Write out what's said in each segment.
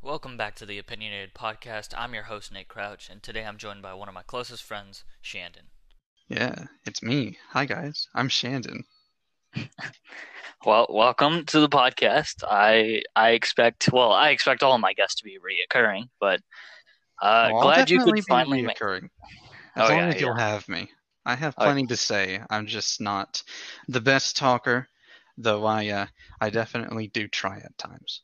Welcome back to the Opinionated Podcast. I'm your host, Nate Crouch, and today I'm joined by one of my closest friends, Shandon. Yeah, it's me. Hi guys, I'm Shandon. Well, welcome to the podcast. I I expect well, I expect all of my guests to be reoccurring, but uh, Well, glad you could finally make. As Oh, long yeah, as you'll have me. I have Oh, plenty to say. I'm just not the best talker, though I uh, I definitely do try at times.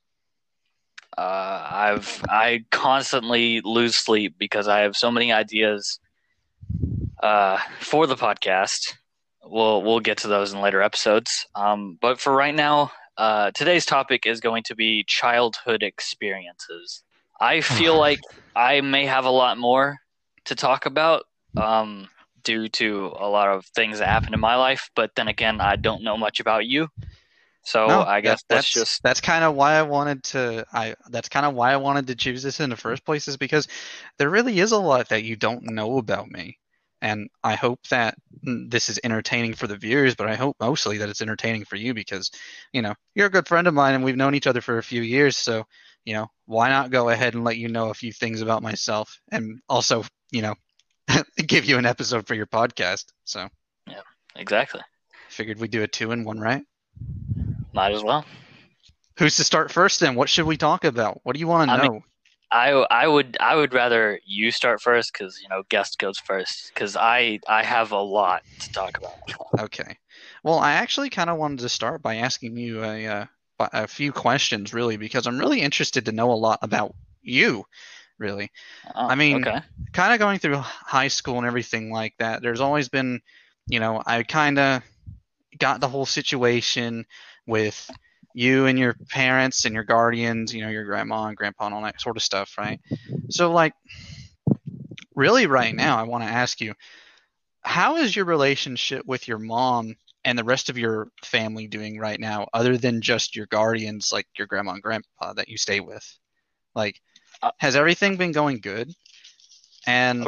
Uh, I've I constantly lose sleep because I have so many ideas uh, for the podcast. We'll we'll get to those in later episodes. Um, but for right now, uh, today's topic is going to be childhood experiences. I feel like I may have a lot more to talk about um, due to a lot of things that happened in my life. But then again, I don't know much about you, so No, I guess that- that's that's just that's kind of why I wanted to I that's kind of why I wanted to choose this in the first place is because there really is a lot that you don't know about me. And I hope that this is entertaining for the viewers, but I hope mostly that it's entertaining for you because, you know, you're a good friend of mine and we've known each other for a few years, so, you know, why not go ahead and let you know a few things about myself and also, you know, give you an episode for your podcast. So, yeah, exactly. figured we'd do a two in one, right? Might as well. Who's to start first then? What should we talk about? What do you want to I know? mean- I I would I would rather you start first because you know guest goes first because I I have a lot to talk about. Okay. Well, I actually kind of wanted to start by asking you a uh, a few questions, really, because I'm really interested to know a lot about you, really. Oh, I mean- okay, Kind of going through high school and everything like that. There's always been, you know, I kind of got the whole situation with you and your parents and your guardians, you know, your grandma and grandpa and all that sort of stuff, right? So, like, really, right now, I want to ask you, how is your relationship with your mom and the rest of your family doing right now, other than just your guardians, like your grandma and grandpa that you stay with? Like, Uh, has everything been going good? And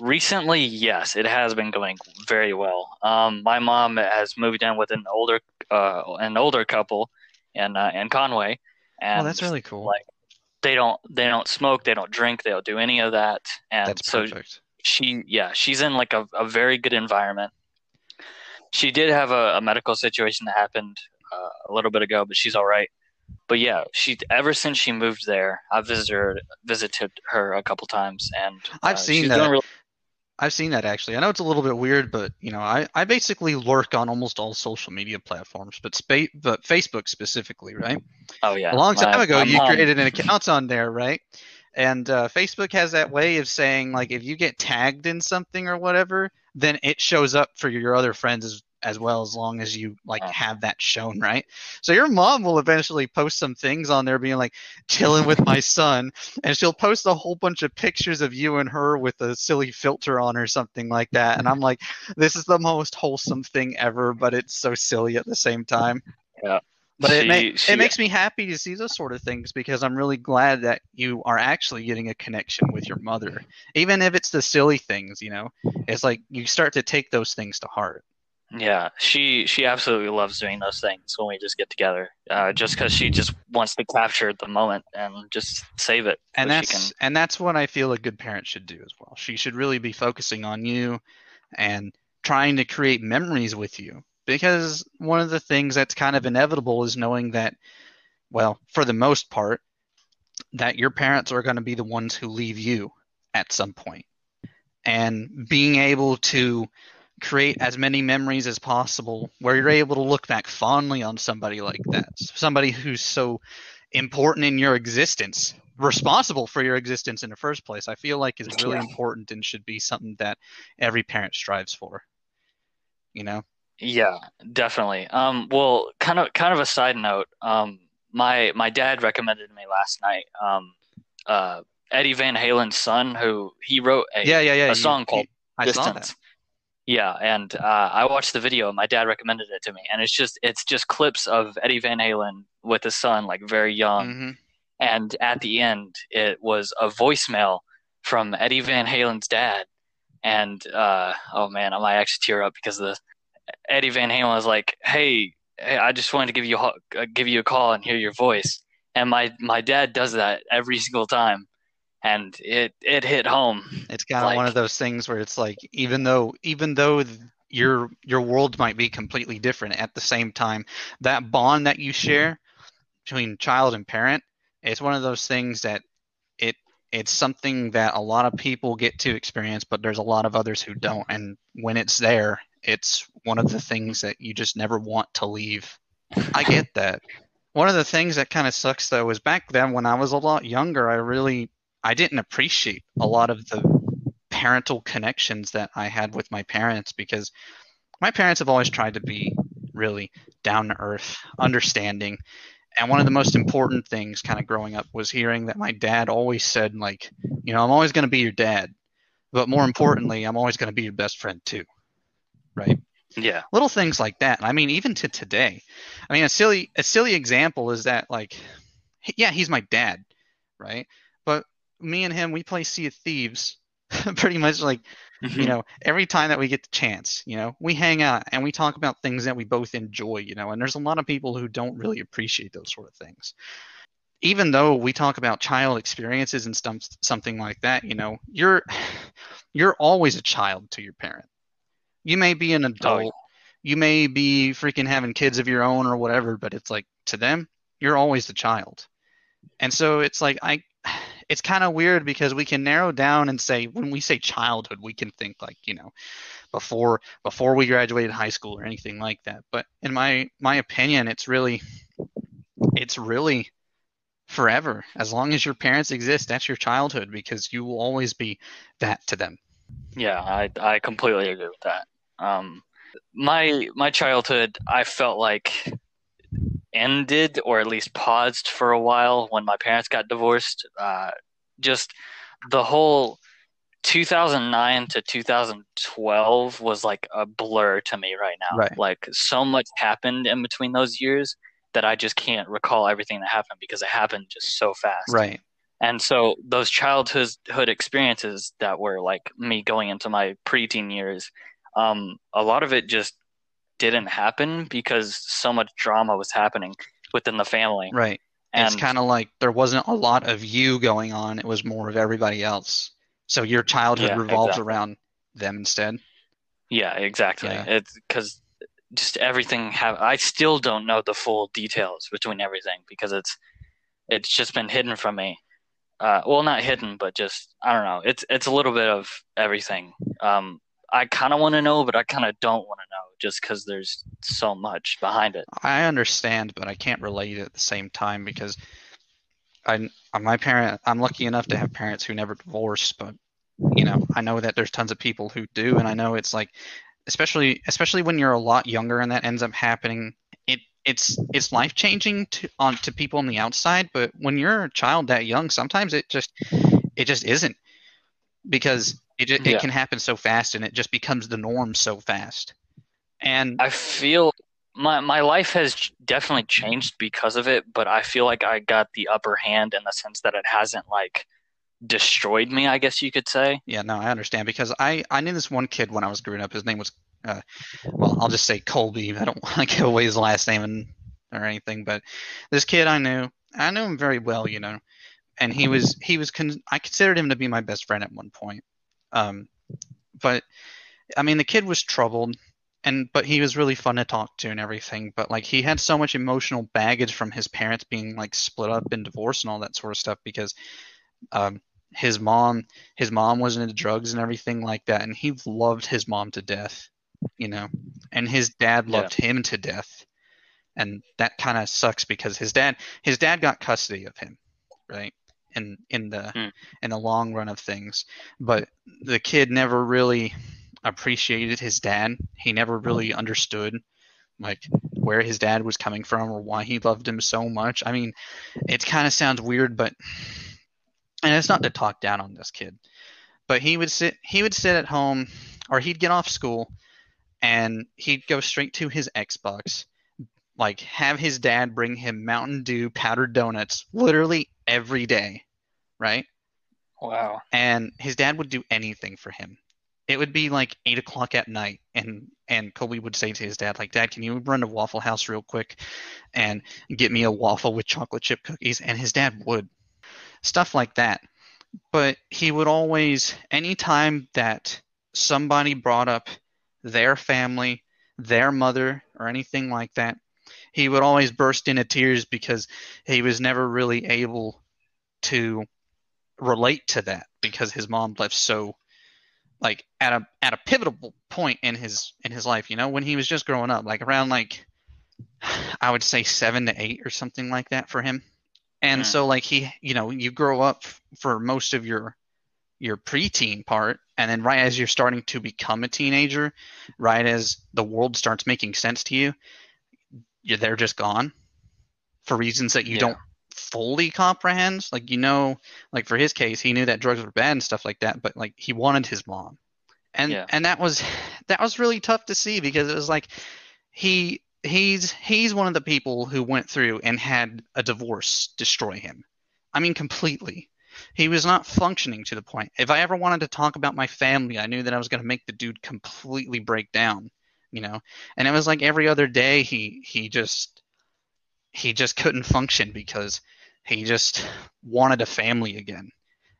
recently, yes, it has been going very well. Um, my mom has moved in with an older uh an older couple in uh, in Conway, and oh, that's really cool. like they don't they don't smoke, they don't drink, they don't do any of that, and That's so perfect. she yeah she's in like a, a very good environment she did have a, a medical situation that happened uh, a little bit ago but she's all right but yeah she ever since she moved there i've visited her, visited her a couple times and I've uh, seen she's that. really- I've seen that actually. I know it's a little bit weird, but you know, I, I basically lurk on almost all social media platforms, but spa- but Facebook specifically, right? oh yeah a long time My- ago, you created an account on there, right? And uh, Facebook has that way of saying like if you get tagged in something or whatever, then it shows up for your other friends as, as well as long as you like have that shown, right? So your mom will eventually post some things on there being like chilling with my son and she'll post a whole bunch of pictures of you and her with a silly filter on or something like that and I'm like this is the most wholesome thing ever but it's so silly at the same time. Yeah. But it, ma- She- she- it makes me happy to see those sort of things because I'm really glad that you are actually getting a connection with your mother. Even if it's the silly things, you know, it's like you start to take those things to heart. Yeah she she absolutely loves doing those things when we just get together uh, just because she just wants to capture the moment and just save it And so that's can and that's what I feel a good parent should do as well. She should really be focusing on you and trying to create memories with you because one of the things that's kind of inevitable is knowing that well, for the most part that your parents are going to be the ones who leave you at some. And being able to create as many memories as possible where you're able to look back fondly on somebody like that, somebody who's so important in your existence, responsible for your existence in the first place, I feel like is really Yeah. important and should be something that every parent strives for. You know? Yeah, definitely. Um, well, kind of, kind of a side note. Um, my my dad recommended to me last night. Um, uh, Eddie Van Halen's son, who he wrote a Yeah, yeah, yeah. a song you- called I saw that. Distance. Yeah, and uh, I watched the video. My dad recommended it to me, and it's just it's just clips of Eddie Van Halen with his son, like very young. hmm And at the end, it was a voicemail from Eddie Van Halen's dad. And uh, oh man, I might actually tear up because the Eddie Van Halen was like, "Hey, hey, I just wanted to give you a uh, give you a call and hear your voice." And my my dad does that every single time, and it it hit home. It's kind of one of those things where it's like even though even though your your world might be completely different at the same time, that bond that you share between child and parent, it's one of those things that it it's something that a lot of people get to experience, but there's a lot of others who don't. And when it's there, it's one of the things that you just never want to leave. I get that. One of the things that kind of sucks though is back then when I was a lot younger, I really I didn't appreciate a lot of the parental connections that I had with my parents because my parents have always tried to be really down to earth, understanding. And one of the most important things kind of growing up was hearing that my dad always said like, you know, I'm always going to be your dad, but more importantly, I'm always going to be your best friend too. Right? Yeah, little things like that. I mean, even to today. I mean, a silly a silly example is that like, yeah, he's my dad, right? But me and him, we play Sea of Thieves, pretty much like mm-hmm. you know every time that we get the chance. You know, we hang out and we talk about things that we both enjoy. You know, and there's a lot of people who don't really appreciate those sort of things. Even though we talk about child experiences and stuff, something like that, you know, you're you're always a child to your parent. You may be an adult, Oh, yeah. you may be freaking having kids of your own or whatever, but it's like to them, you're always the child. And so it's like I it's kind of weird because we can narrow down and say when we say childhood, we can think like, you know, before before we graduated high school or anything like that. But in my my opinion, it's really it's really forever. As long as your parents exist, that's your childhood because you will always be that to them. Yeah, I I completely agree with that. Um, my my childhood, I felt like ended or at least paused for a while when my parents got divorced. Uh, just the whole 2009 to 2012 was like a blur to me right now. Right. Like so much happened in between those years that I just can't recall everything that happened because it happened just so fast. Right. And so those childhood experiences that were like me going into my preteen years, um, a lot of it just didn't happen because so much drama was happening within the family. Right. And it's kind of like there wasn't a lot of you going on. It was more of everybody else. So your childhood Yeah, revolves exactly. around them instead. yeah, exactly. Yeah. It's because just everything have I still don't know the full details between everything because it's it's just been hidden from me. Uh, well, not hidden, but just I don't know. It's it's a little bit of everything. Um, I kind of want to know, but I kind of don't want to know, just because there's so much behind it. I understand, but I can't relate at the same time because I uh, my parent I'm lucky enough to have parents who never divorced, but you know, I know that there's tons of people who do and I know it's like especially especially when you're a lot younger and that ends up happening, it it's it's life changing to on to people on the outside, but when you're a child that young, sometimes it just it just isn't because it ju- Yeah. it can happen so fast and it just becomes the norm so fast. And I feel my my life has definitely changed because of it, but I feel like I got the upper hand in the sense that it hasn't like destroyed me. I guess you could say. Yeah, no, I understand because I I knew this one kid when I was growing up. His name was, uh, well, I'll just say Colby. I don't want to give away his last name and or anything, but this kid I knew, I knew him very well, you know, and he was he was con- I considered him to be my best friend at one point. Um, but I mean, the kid was troubled, and but he was really fun to talk to and everything. But like he had so much emotional baggage from his parents being like split up and divorced and all that sort of stuff because um, his mom his mom was into drugs and everything like that, and he loved his mom to death, you know, and his dad Yeah. loved him to death, and that kind of sucks because his dad his dad got custody of him, right? In in the Hmm. in the long run of things, but the kid never really appreciated his dad. He never really understood like where his dad was coming from or why he loved him so much. I mean, it kind of sounds weird, but and it's not to talk down on this kid, but he would sit he would sit at home or he'd get off school and he'd go straight to his Xbox, like have his dad bring him Mountain Dew powdered donuts literally every day, right? Wow. And his dad would do anything for him. It would be like eight o'clock at night, and and Kobe would say to his dad, like, "Dad, can you run to Waffle House real quick, and get me a waffle with chocolate chip cookies?" And his dad would, stuff like that. But he would always, anytime that somebody brought up their family, their mother, or anything like that, he would always burst into tears because he was never really able to relate to that because his mom left so like at a at a pivotal point in his in his life you know when he was just growing up like around like i would say 7 to 8 or something like that for him and Mm. so like he you know you grow up for most of your your preteen part and then right as you're starting to become a teenager right as the world starts making sense to you you're they're just gone for reasons that you Yeah. don't fully comprehends. like you know like for his case he knew that drugs were bad and stuff like that but like he wanted his mom and Yeah. and that was that was really tough to see because it was like he he's he's one of the people who went through and had a divorce destroy him i mean completely he was not functioning to the point if i ever wanted to talk about my family i knew that i was going to make the dude completely break down you know and it was like every other day he he just he just couldn't function because he just wanted a family again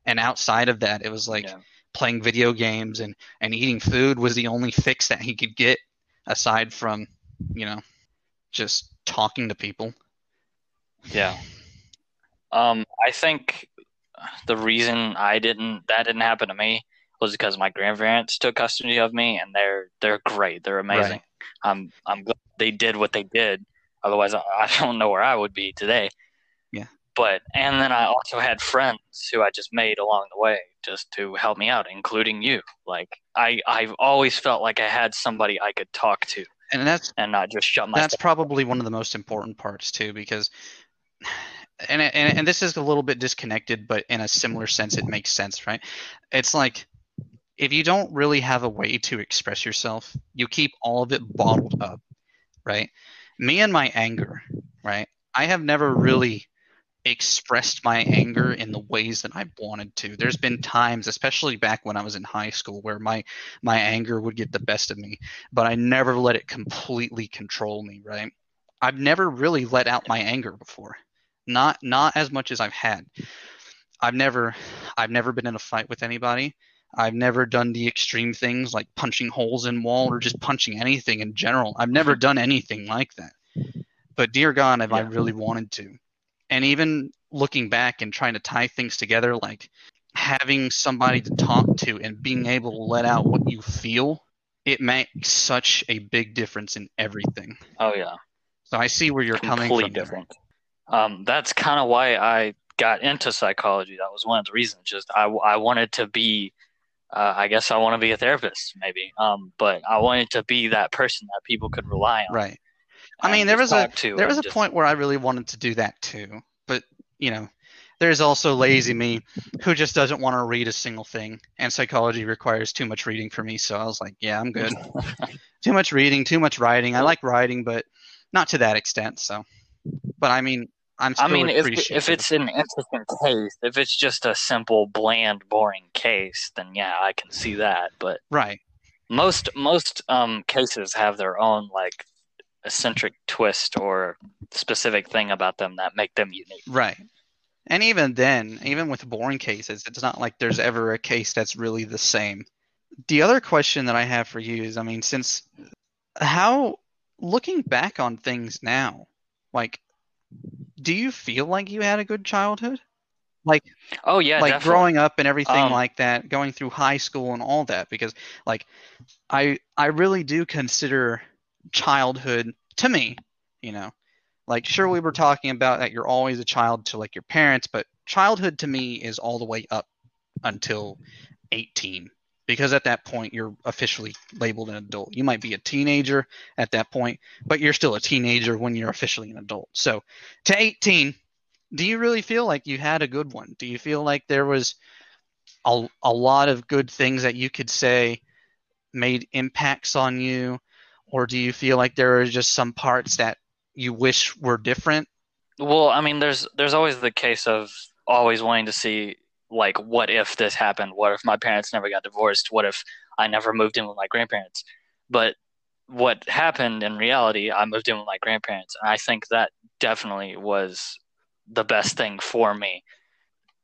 and outside of that it was like Yeah. playing video games and and eating food was the only fix that he could get aside from you know just talking to people Yeah. Um, I think the reason I didn't that didn't happen to me was because my grandparents took custody of me, and they're they're great. They're amazing. I'm I'm glad they did what they did. Otherwise, I, I don't know where I would be today. Yeah. But and then I also had friends who I just made along the way just to help me out, including you. Like I I've always felt like I had somebody I could talk to and that's and not just shut myself. that's probably one of the most important parts too because and, and and this is a little bit disconnected but in a similar sense it makes sense right it's like if you don't really have a way to express yourself you keep all of it bottled up right me and my anger right i have never really expressed my anger in the ways that i wanted to there's been times especially back when i was in high school where my my anger would get the best of me but I never let it completely control me, right? I've never really let out my anger before. Not not as much as I've had. I've never I've never been in a fight with anybody. I've never done the extreme things like punching holes in wall or just punching anything in general. I've never done anything like that. But dear God, have I really wanted to. And even looking back and trying to tie things together, like having somebody to talk to and being able to let out what you feel it makes such a big difference in everything. Oh yeah. So I see where you're coming from. different. Um, that's kind of why I got into psychology. That was one of the reasons. Just I, I wanted to be, uh, I guess I want to be a therapist, maybe. Um, but I wanted to be that person that people could rely on. Right. I mean, there was a to there was a just- point where I really wanted to do that too, but you know, there's also lazy me who just doesn't want to read a single thing, and psychology requires too much reading for me. So I was like, yeah, I'm good. too much reading, too much writing. I like writing, but not to that extent. So, but I mean, I'm I mean, if if it's an interesting case, if it's just a simple, bland, boring case, then yeah, I can see that. But right, most most um cases have their own like eccentric twist or specific thing about them that make them unique. right. And even then, even with boring cases, it's not like there's ever a case that's really the same. The other question that I have for you is, I mean, since how looking back on things now, like, do you feel like you had a good childhood? Like, Oh yeah, like definitely. growing up and everything Um, like that, going through high school and all that, because like, I I really do consider childhood to me, you know, like sure we were talking about that you're always a child to like your parents, but childhood to me is all the way up until 18 because at that point you're officially labeled an adult. You might be a teenager at that point, but you're still a teenager when you're officially an adult. So to 18, do you really feel like you had a good one? Do you feel like there was a, a lot of good things that you could say made impacts on you, or do you feel like there are just some parts that you wish were different? Well, I mean, there's there's always the case of always wanting to see like what if this happened? What if my parents never got divorced? What if I never moved in with my grandparents? But what happened in reality, I moved in with my grandparents, and I think that definitely was the best thing for me.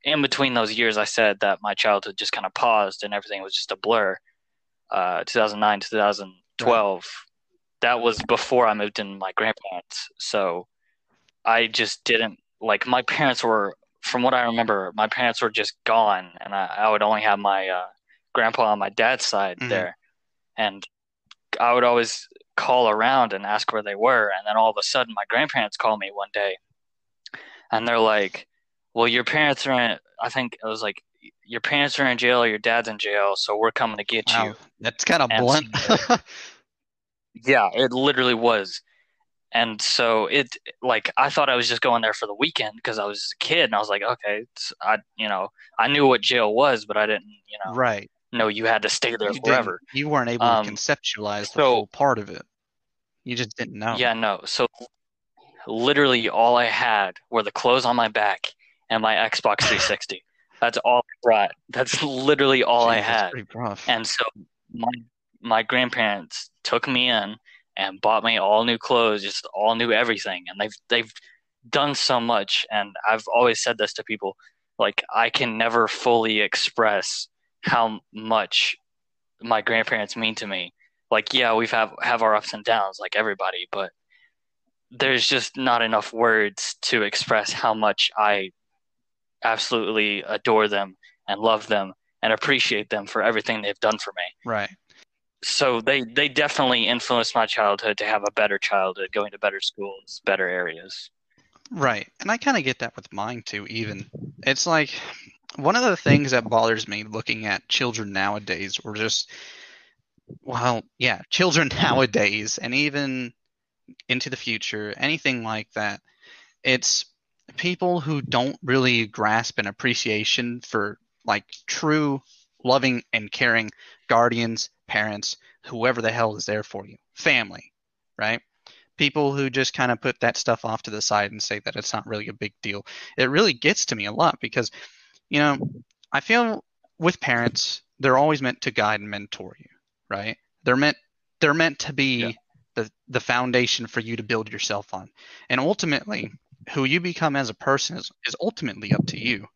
In between those years, I said that my childhood just kind of paused and everything was just a blur. Uh, 2009, 2012, right. that was before I moved in with my grandparents. So I just didn't like my parents were, from what I remember, my parents were just gone, and I, I would only have my uh, grandpa on my dad's side mm-hmm. there, and I would always call around and ask where they were, and then all of a sudden, my grandparents call me one day, and they're like, "Well, your parents are in." I think it was like, "Your parents are in jail, or your dad's in jail, so we're coming to get wow, you." That's kind of blunt. yeah, it literally was. And so it like I thought I was just going there for the weekend because I was a kid and I was like, okay, I you know I knew what jail was, but I didn't you know right no, you had to stay there you forever. You weren't able um, to conceptualize the so, whole part of it. You just didn't know. Yeah, no. So literally all I had were the clothes on my back and my Xbox 360. that's all I brought. That's literally all Jeez, I had. And so my my grandparents took me in and bought me all new clothes, just all new everything. And they've they've done so much and I've always said this to people like I can never fully express how much my grandparents mean to me. Like, yeah, we've have have our ups and downs, like everybody, but there's just not enough words to express how much I absolutely adore them and love them and appreciate them for everything they've done for me. Right. So they they definitely influenced my childhood to have a better childhood, going to better schools, better areas. Right. And I kind of get that with mine too even. It's like one of the things that bothers me looking at children nowadays, or just, well, yeah, children nowadays, and even into the future, anything like that, it's people who don't really grasp an appreciation for like true loving and caring guardians, parents, whoever the hell is there for you, family, right? People who just kind of put that stuff off to the side and say that it's not really a big deal. It really gets to me a lot because you know, I feel with parents, they're always meant to guide and mentor you, right? They're meant they're meant to be yeah. the the foundation for you to build yourself on. And ultimately, who you become as a person is, is ultimately up to you.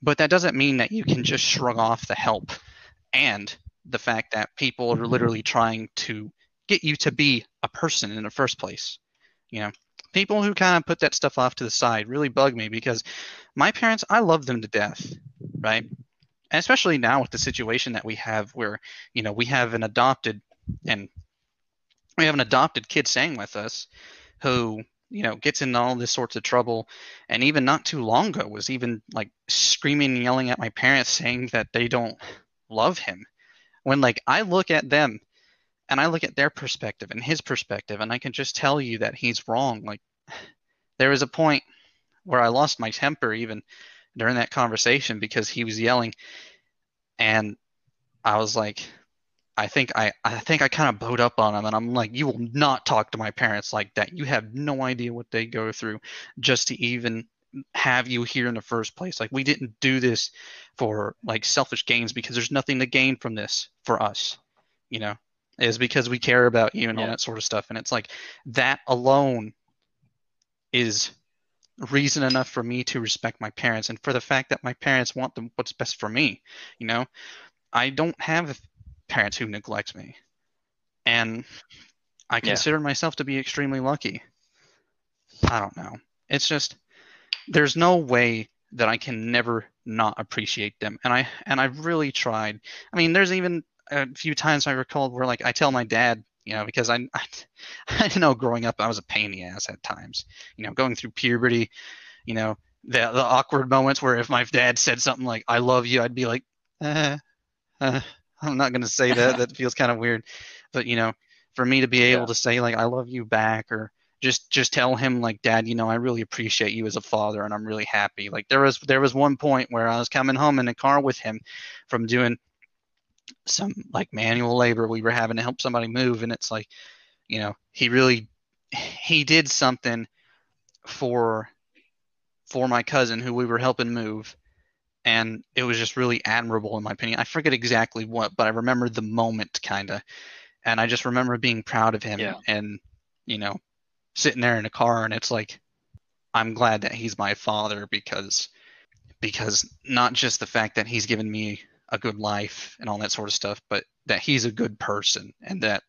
But that doesn't mean that you can just shrug off the help and the fact that people are mm-hmm. literally trying to get you to be a person in the first place. You know, people who kind of put that stuff off to the side really bug me because my parents, I love them to death, right? And especially now with the situation that we have where, you know, we have an adopted and we have an adopted kid staying with us who, you know, gets in all this sorts of trouble and even not too long ago was even like screaming and yelling at my parents saying that they don't love him. When like I look at them and I look at their perspective and his perspective, and I can just tell you that he's wrong. Like, there was a point where I lost my temper even during that conversation because he was yelling, and I was like, I think I, I think I kind of bowed up on him, and I'm like, you will not talk to my parents like that. You have no idea what they go through just to even have you here in the first place. Like, we didn't do this for like selfish gains because there's nothing to gain from this for us, you know is because we care about you and yeah. all that sort of stuff. And it's like that alone is reason enough for me to respect my parents and for the fact that my parents want them what's best for me. You know, I don't have parents who neglect me. And I consider yeah. myself to be extremely lucky. I don't know. It's just there's no way that I can never not appreciate them. And I and I've really tried. I mean, there's even a few times I recall where like I tell my dad, you know, because I, I, I know growing up I was a pain in the ass at times, you know, going through puberty, you know, the the awkward moments where if my dad said something like "I love you," I'd be like, eh, uh, I'm not gonna say that. that feels kind of weird, but you know, for me to be able yeah. to say like "I love you" back or just just tell him like dad you know i really appreciate you as a father and i'm really happy. Like there was there was one point where i was coming home in a car with him from doing some like manual labor. We were having to help somebody move and it's like you know he really he did something for for my cousin who we were helping move and it was just really admirable in my opinion. I forget exactly what but i remember the moment kind of and i just remember being proud of him Yeah. and you know sitting there in a car and it's like i'm glad that he's my father because because not just the fact that he's given me a good life and all that sort of stuff but that he's a good person and that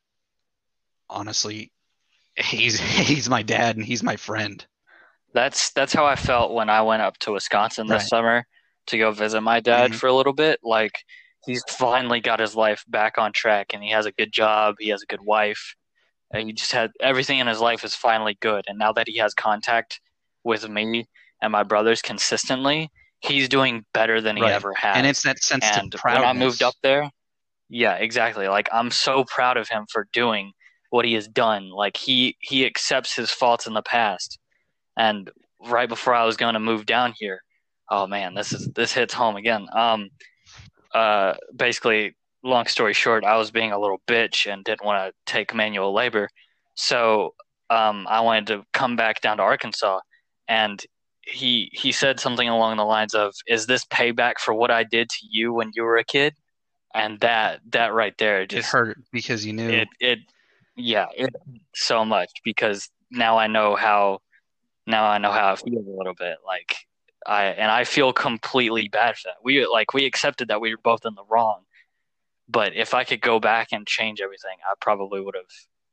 honestly he's he's my dad and he's my friend That's that's how I felt when I went up to Wisconsin this Right. summer to go visit my dad Mhm. for a little bit. Like he's finally got his life back on track and he has a good job, he has a good wife. And he just had everything in his life is finally good. And now that he has contact with me and my brothers consistently, he's doing better than he Right. ever has. and it's that sense and of when I moved up there, yeah, exactly. Like I'm so proud of him for doing what he has done. Like he he accepts his faults in the past. And right before I was going to move down here, oh man, this is this hits home again. Um, uh, basically, long story short, I was being a little bitch and didn't want to take manual labor, so um, I wanted to come back down to Arkansas, and he he said something along the lines of, "Is this payback for what I did to you when you were a kid?" And that that right there it just hurt because you knew it it yeah it so much because now I know how now I know how it feels a little bit like I and I feel completely bad for that. We like we accepted that we were both in the wrong, but if I could go back and change everything, I probably would have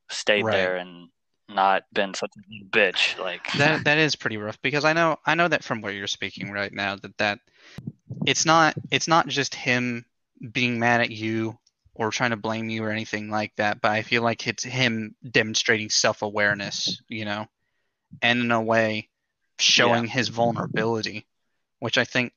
stayed Right. there and not been such a bitch. Like that that is pretty rough because I know I know that from where you're speaking right now that that it's not it's not just him being mad at you or trying to blame you or anything like that, but I feel like it's him demonstrating self-awareness, you know, and in a way showing his vulnerability, which I think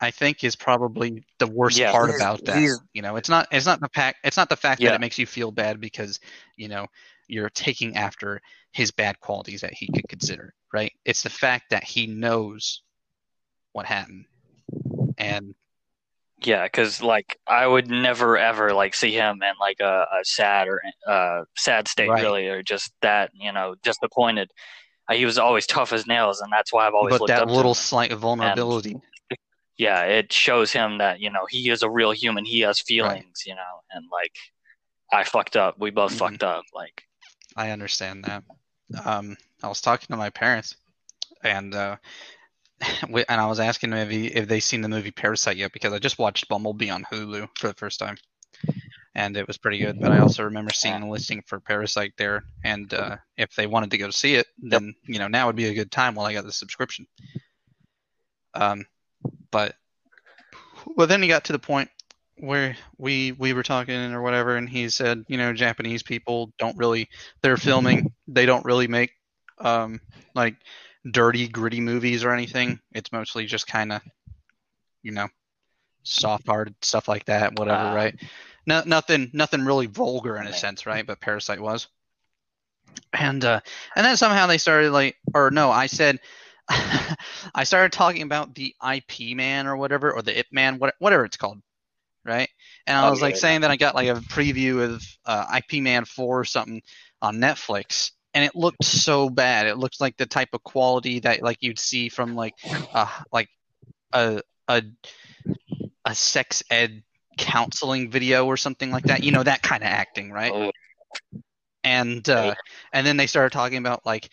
I think is probably the worst Yeah, part about that. You know, it's not it's not the fact it's not the fact Yeah. that it makes you feel bad because, you know, you're taking after his bad qualities that he could consider, right? It's the fact that he knows what happened. And Yeah, because like I would never ever like see him in like a, a sad or uh sad state Right. really, or just that you know disappointed. Uh, he was always tough as nails, and that's why I've always but looked that up to little him. slight vulnerability. Yeah, it shows him that you know he is a real human. He has feelings, you know, and like I fucked up. We both Mhm. fucked up. Like I understand that. Um, I was talking to my parents, and uh, and I was asking them if, he, if they seen the movie Parasite yet because I just watched Bumblebee on Hulu for the first time, and it was pretty good. But I also remember seeing a listing for Parasite there, and uh, if they wanted to go see it, then you know now would be a good time while I got the subscription. Um, but well, then he got to the point where we we were talking or whatever, and he said, you know, Japanese people don't really they're filming, they don't really make um like dirty, gritty movies or anything. It's mostly just kind of, you know, soft-hearted stuff like that, whatever, Ah. right? No, nothing, nothing really vulgar in a sense, right? But Parasite was. And uh, and then somehow they started like, or no, I said, I started talking about the IP man or whatever, or the Ip man, what, whatever it's called, right? And I Oh, was like saying that I got like a preview of uh, IP Man 4 or something on Netflix, and it looked so bad. It looked like the type of quality that like you'd see from like uh like a a a sex ed counseling video or something like that. You know that kind of acting, right? oh, and uh, and then they started talking about like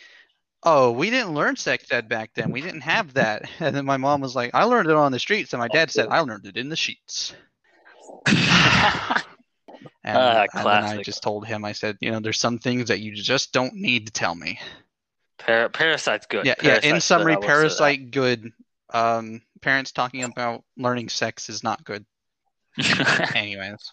oh we didn't learn sex ed back then. We didn't have that. And then my mom was like i learned it on the streets. And my dad said i learned it in the sheets. And, Ah, and i just told him i said you know there's some things that you just don't need to tell me. Par- Parasite's good. yeah yeah in summary good, I will say that. parasite good. Um parents talking about learning sex is not good. Anyways.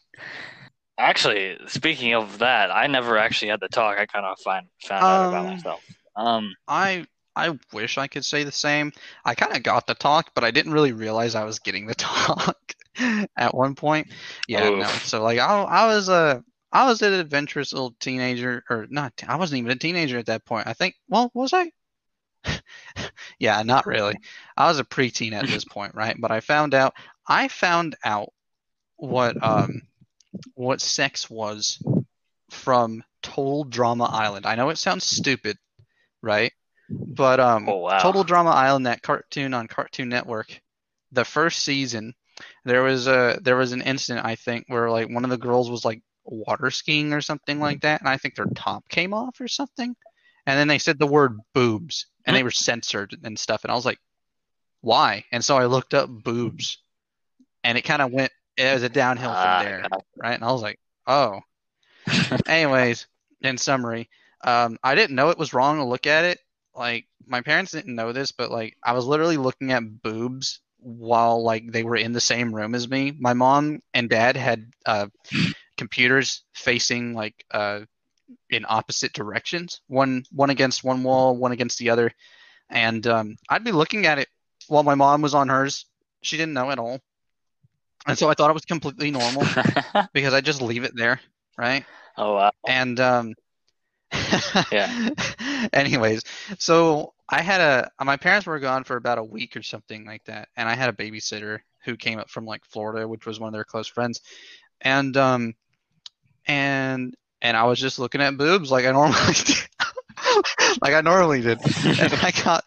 Actually, speaking of that, I never actually had the talk. I kind of find found out about Um, myself. Um, I I wish I could say the same. I kind of got the talk, but I didn't really realize I was getting the talk at one point. Yeah, no. So like I I was a I was an adventurous little teenager, or not. I wasn't even a teenager at that point. I think. Well, was I? yeah, not really. I was a preteen at this point, right? But I found out. I found out what um what sex was from Total Drama Island. I know it sounds stupid, right? But um, Oh wow. Total Drama Island, that cartoon on Cartoon Network, the first season, there was a there was an incident I think where like one of the girls was like water skiing or something like that, and I think their top came off or something, and then they said the word boobs, and they were censored and stuff, and I was like, why? And so I looked up boobs, and it kind of went it was a downhill Ah, from there, right? And I was like, oh. Anyways, in summary, um, I didn't know it was wrong to look at it. Like my parents didn't know this, but like I was literally looking at boobs while like they were in the same room as me. My mom and dad had uh, computers facing like uh, in opposite directions, one one against one wall, one against the other, and um, I'd be looking at it while my mom was on hers. She didn't know at all, and so I thought it was completely normal because I just leave it there, right? oh wow. And um Yeah. anyways, so I had a my parents were gone for about a week or something like that, and I had a babysitter who came up from like Florida, which was one of their close friends. And um and and I was just looking at boobs like I normally do. like I normally did. And I got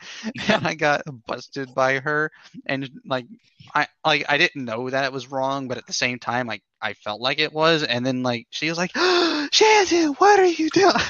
and I got busted by her and like I like I didn't know that it was wrong, but at the same time like I felt like it was and then like she was like, Shannon, what are you doing?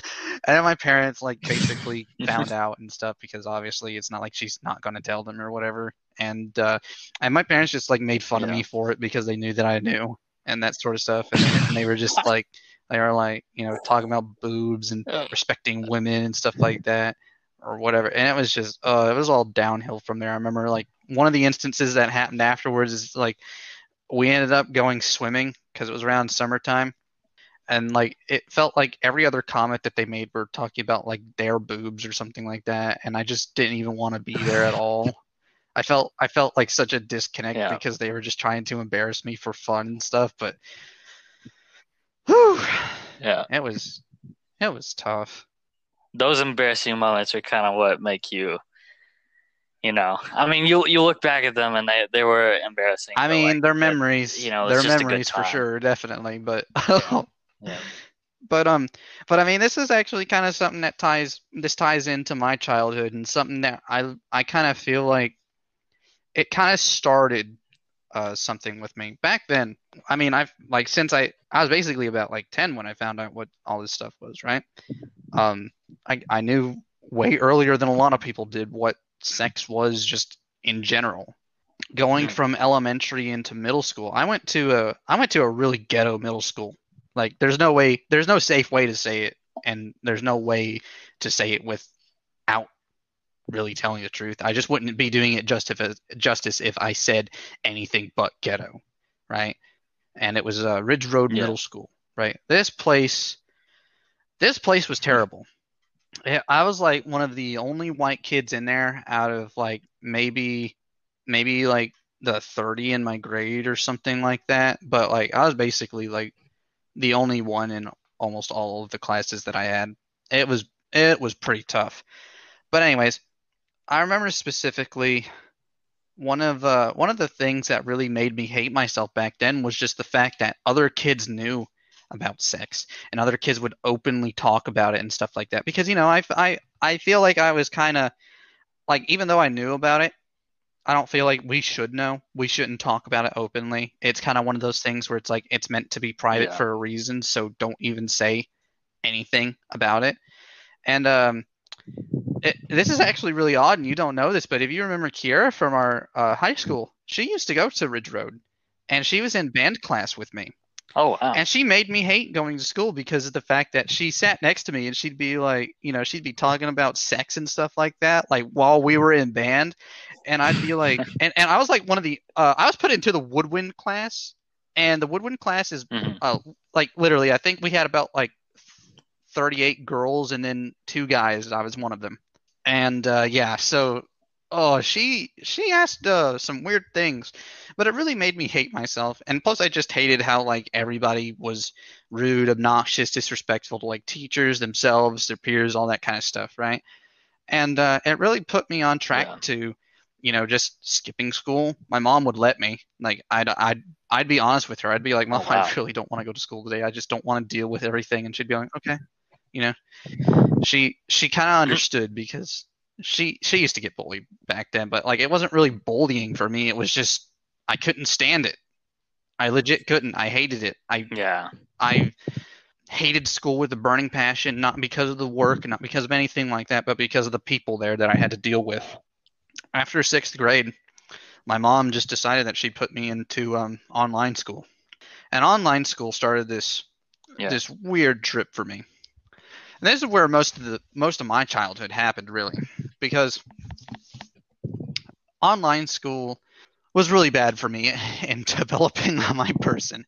And then my parents like basically found out and stuff because obviously it's not like she's not gonna tell them or whatever. And uh and my parents just like made fun of me for it because they knew that I knew and that sort of stuff. And, and they were just like they were like, you know, talking about boobs and respecting women and stuff like that or whatever. And it was just, uh, it was all downhill from there. I remember like one of the instances that happened afterwards is like we ended up going swimming because it was around summertime. And like it felt like every other comment that they made were talking about like their boobs or something like that, and I just didn't even want to be there at all. I felt I felt like such a disconnect Yeah. because they were just trying to embarrass me for fun and stuff. But, whew, Yeah. it was it was tough. Those embarrassing moments are kind of what make you, you know. I mean, you you look back at them and they they were embarrassing. I mean, like, they're memories. you know, it's they're just a good memories for sure, definitely. But Yeah. but um, but I mean, this is actually kind of something that ties this ties into my childhood and something that I I kind of feel like it kind of started uh something with me back then. I mean, I've like since I I was basically about like ten when I found out what all this stuff was, right? Um, I I knew way earlier than a lot of people did what sex was just in general. Going from elementary into middle school, I went to a I went to a really ghetto middle school. Like there's no way there's no safe way to say it and there's no way to say it without really telling the truth. I just wouldn't be doing it justice justice if I said anything but ghetto, right? And it was uh, Ridge Road Yeah. Middle School, right? This place this place was terrible. I was like one of the only white kids in there out of like maybe maybe like the 30 in my grade or something like that, but like I was basically like the only one in almost all of the classes that I had. It was it was pretty tough. But anyways, I remember specifically one of uh, one of the things that really made me hate myself back then was just the fact that other kids knew about sex and other kids would openly talk about it and stuff like that. Because you know I, I, I feel like I was kind of like even though I knew about it I don't feel like we should know. We shouldn't talk about it openly. It's kind of one of those things where it's like it's meant to be private Yeah. for a reason so don't even say anything about it. And um it, this is actually really odd and you don't know this but if you remember Kiera from our uh, high school she used to go to Ridge Road and she was in band class with me Oh wow. and she made me hate going to school because of the fact that she sat next to me and she'd be like, you know, she'd be talking about sex and stuff like that, like while we were in band. And I'd be like, and, and I was like one of the, uh, I was put into the woodwind class. And the woodwind class is Mhm. uh, like literally, I think we had about like 38 girls and then two guys. I was one of them. And uh, yeah, so oh, she she asked uh, some weird things, but it really made me hate myself. And plus, I just hated how like everybody was rude, obnoxious, disrespectful to like teachers themselves, their peers, all that kind of stuff, right? And uh, it really put me on track Yeah. to, you know, just skipping school. My mom would let me. Like I'd I'd I'd be honest with her. I'd be like, "Mom, Oh, wow. I really don't want to go to school today. I just don't want to deal with everything." And she'd be like, "Okay," you know. She she kind of understood because she she used to get bullied back then, but like it wasn't really bullying for me. It was just I couldn't stand it. I legit couldn't. I hated it. I Yeah. I hated school with a burning passion, not because of the work, not because of anything like that, but because of the people there that I had to deal with. After sixth grade, my mom just decided that she put me into um, online school, and online school started this Yeah. this weird trip for me. And this is where most of the most of my childhood happened, really, because online school was really bad for me in developing my person.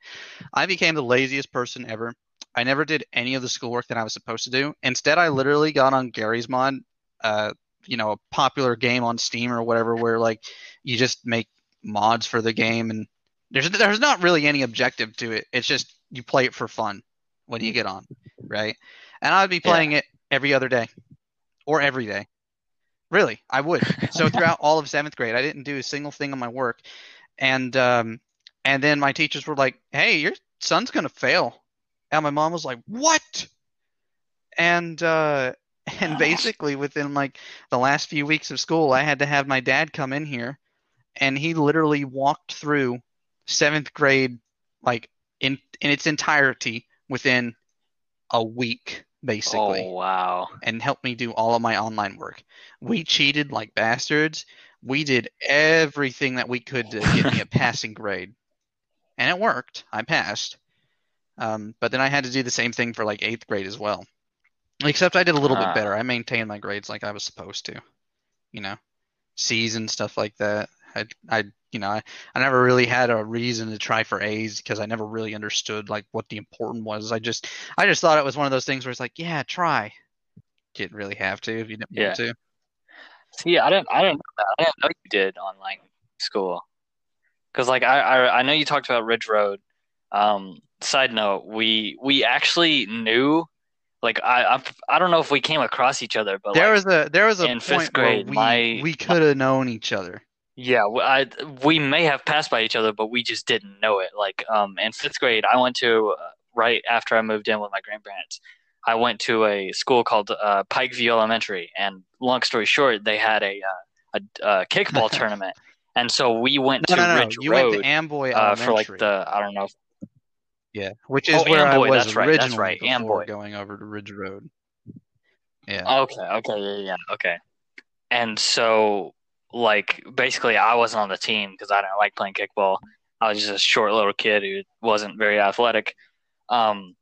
I became the laziest person ever. I never did any of the schoolwork that I was supposed to do. Instead, I literally got on Garry's Mod, uh, you know, a popular game on Steam or whatever, where like you just make mods for the game, and there's there's not really any objective to it. It's just you play it for fun when you get on, right? And I'd be Yeah. playing it every other day, or every day. Really, I would. So throughout all of seventh grade, I didn't do a single thing on my work, and um, and then my teachers were like, "Hey, your son's gonna fail," and my mom was like, "What?" And uh, and basically within like the last few weeks of school, I had to have my dad come in here, and he literally walked through seventh grade like in in its entirety within a week, basically Oh wow. and helped me do all of my online work. We cheated like bastards. We did everything that we could to get me a passing grade. And it worked. I passed. Um, but then I had to do the same thing for like eighth grade as well. Except I did a little Ah. bit better. I maintained my grades like I was supposed to. You know, C's and stuff like that. I, I, you know, I, I never really had a reason to try for A's because I never really understood like what the important was. I just, I just thought it was one of those things where it's like, yeah, try. Didn't really have to if you didn't Yeah. want to. See, I didn't, I didn't, I didn't know you did online school. Because like I, I, I know you talked about Ridge Road. Um, side note, we we actually knew, like I, I, I don't know if we came across each other, but There like, was a there was a in point fifth grade, we my- we could have known each other. Yeah, I, we may have passed by each other, but we just didn't know it. Like, um, in fifth grade, I went to uh, right after I moved in with my grandparents. I went to a school called uh, Pikeview Elementary, and long story short, they had a uh, a, a kickball tournament, and so we went No, to no, no. Ridge You Road went to Amboy uh, for like the I don't know. If, yeah, which is Oh, where Amboy, I was that's right, that's originally right, Amboy. going over to Ridge Road. Yeah. Okay, okay, yeah, yeah, okay. And so, like, basically, I wasn't on the team because I didn't like playing kickball. I was just a short little kid who wasn't very athletic. Um,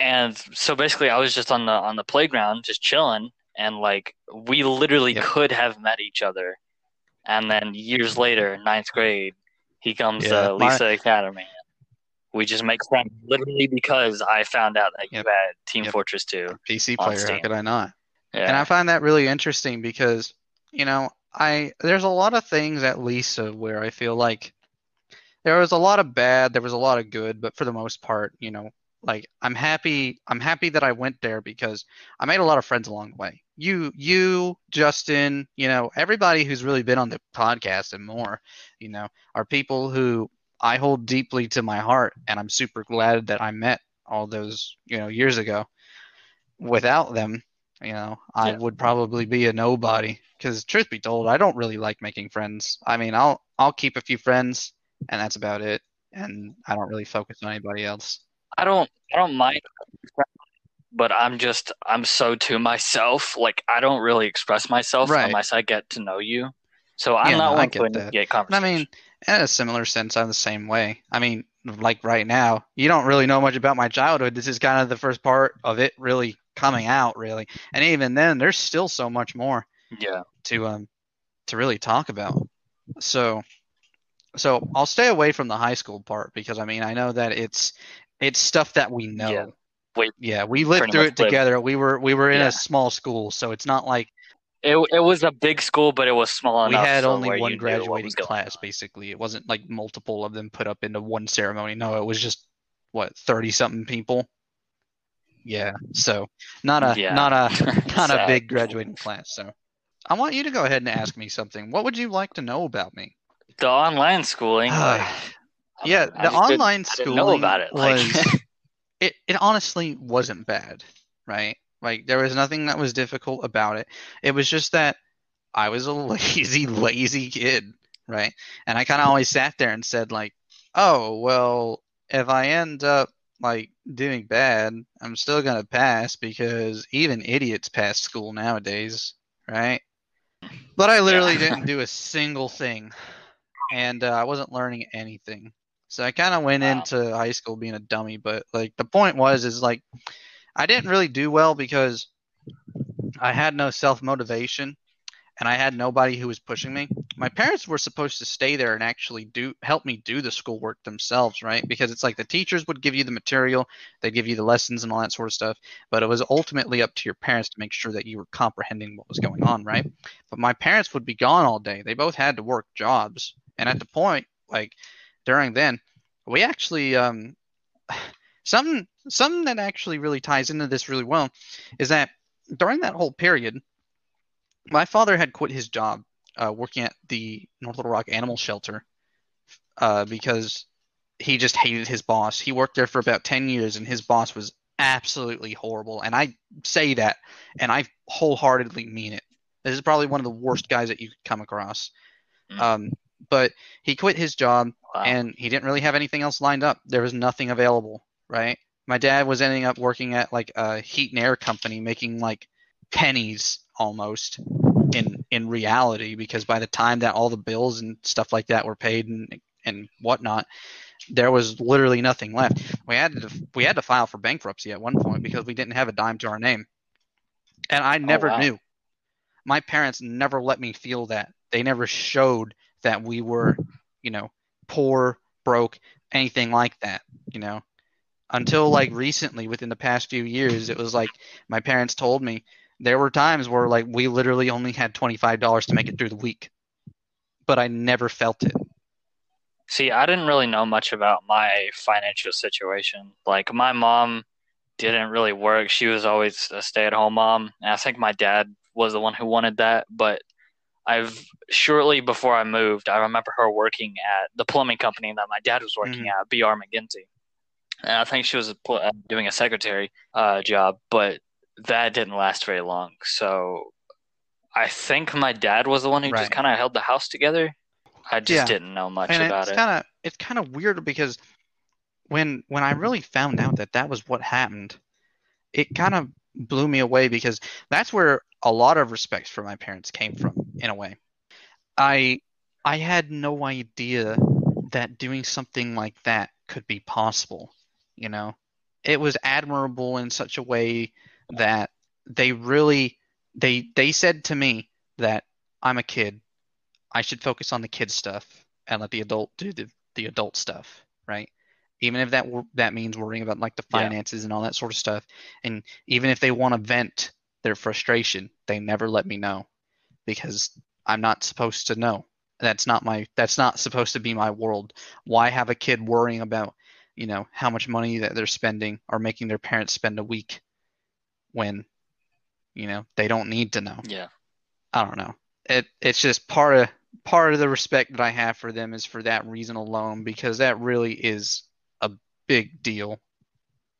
and so basically, I was just on the on the playground, just chilling, and like, we literally Yep. could have met each other. And then years later, ninth grade, he comes Yeah, to my- Lisa Academy. We just make friends literally because I found out that Yep. you had Team Yep. Fortress 2. PC player, how could I not? Yeah. And I find that really interesting because, you know, I there's a lot of things at Lisa where I feel like there was a lot of bad, there was a lot of good, but for the most part, you know, like I'm happy I'm happy that I went there because I made a lot of friends along the way. You you, Justin, you know, everybody who's really been on the podcast and more, you know, are people who I hold deeply to my heart and I'm super glad that I met all those, you know, years ago. Without them, you know, I Yeah. would probably be a nobody. Because truth be told, I don't really like making friends. I mean, I'll I'll keep a few friends, and that's about it. And I don't really focus on anybody else. I don't I don't mind but I'm just I'm so to myself. Like I don't really express myself Right. unless I get to know you. So I'm Yeah, not no, one get to initiate And I mean, in a similar sense, I'm the same way. I mean, like right now, you don't really know much about my childhood. This is kind of the first part of it really coming out, really. And even then, there's still so much more. Yeah. to um to really talk about. So so I'll stay away from the high school part because I mean I know that it's it's stuff that we know. Yeah. We Yeah, we lived through it lived- together. We were we were in Yeah. a small school, so it's not like It it was a big school, but it was small enough. we enough. had so only one you knew what graduating class on. basically. It wasn't like multiple of them put up into one ceremony. No, it was just what, 30 something people. Yeah. So, not a Yeah. not a not a big graduating class. So, I want you to go ahead and ask me something. What would you like to know about me? The online schooling. Uh, like, yeah, the online I didn't schooling know about it. Like, was it, it honestly wasn't bad, right? Like there was nothing that was difficult about it. It was just that I was a lazy, lazy kid, right? And I kind of always sat there and said like, "Oh, well, if I end up like doing bad, I'm still gonna pass because even idiots pass school nowadays, right?" But I literally Yeah. didn't do a single thing, and uh, I wasn't learning anything. So I kind of went Wow. into high school being a dummy, but like the point was is like I didn't really do well because I had no self motivation and I had nobody who was pushing me. My parents were supposed to stay there and actually do help me do the schoolwork themselves, right? Because it's like the teachers would give you the material, they'd give you the lessons and all that sort of stuff, but it was ultimately up to your parents to make sure that you were comprehending what was going on, right? But my parents would be gone all day. They both had to work jobs. And at the point, like during then, we actually um something something that actually really ties into this really well is that during that whole period, my father had quit his job uh, working at the North Little Rock Animal Shelter uh, because he just hated his boss. He worked there for about 10 years and his boss was absolutely horrible. And I say that and I wholeheartedly mean it. This is probably one of the worst guys that you could come across. Mm. Um, but he quit his job wow. and he didn't really have anything else lined up. There was nothing available, right? My dad was ending up working at like a heat and air company, making like pennies almost in in reality, because by the time that all the bills and stuff like that were paid and and whatnot, there was literally nothing left. We had to we had to file for bankruptcy at one point because we didn't have a dime to our name, and I oh, never wow. knew. My parents never let me feel that. They never showed that we were, you know, poor, broke, anything like that, you know. Until like recently, within the past few years, it was like my parents told me there were times where like we literally only had twenty five dollars to make it through the week, but I never felt it. See, I didn't really know much about my financial situation. Like my mom didn't really work. She was always a stay-at-home mom, and I think my dad was the one who wanted that, but I've shortly before I moved, I remember her working at the plumbing company that my dad was working Mhm. at, BR McGinty. And I think she was uh, doing a secretary uh, job, but that didn't last very long. So I think my dad was the one who Right. just kind of held the house together. I just Yeah. didn't know much and about it's it. kind of it's kind of weird because when when I really found out that that was what happened, it kind of blew me away because that's where a lot of respect for my parents came from in a way. I I had no idea that doing something like that could be possible, you know. It was admirable in such a way that they really they they said to me that I'm a kid. I should focus on the kid stuff and let the adult do the, the adult stuff, right? Even if that that means worrying about like the Yeah. finances and all that sort of stuff, and even if they want to vent their frustration, they never let me know because I'm not supposed to know. That's not my that's not supposed to be my world. Why have a kid worrying about, you know, how much money that they're spending or making their parents spend a week when, you know, they don't need to know. Yeah. I don't know. It it's just part of part of the respect that I have for them is for that reason alone because that really is a big deal.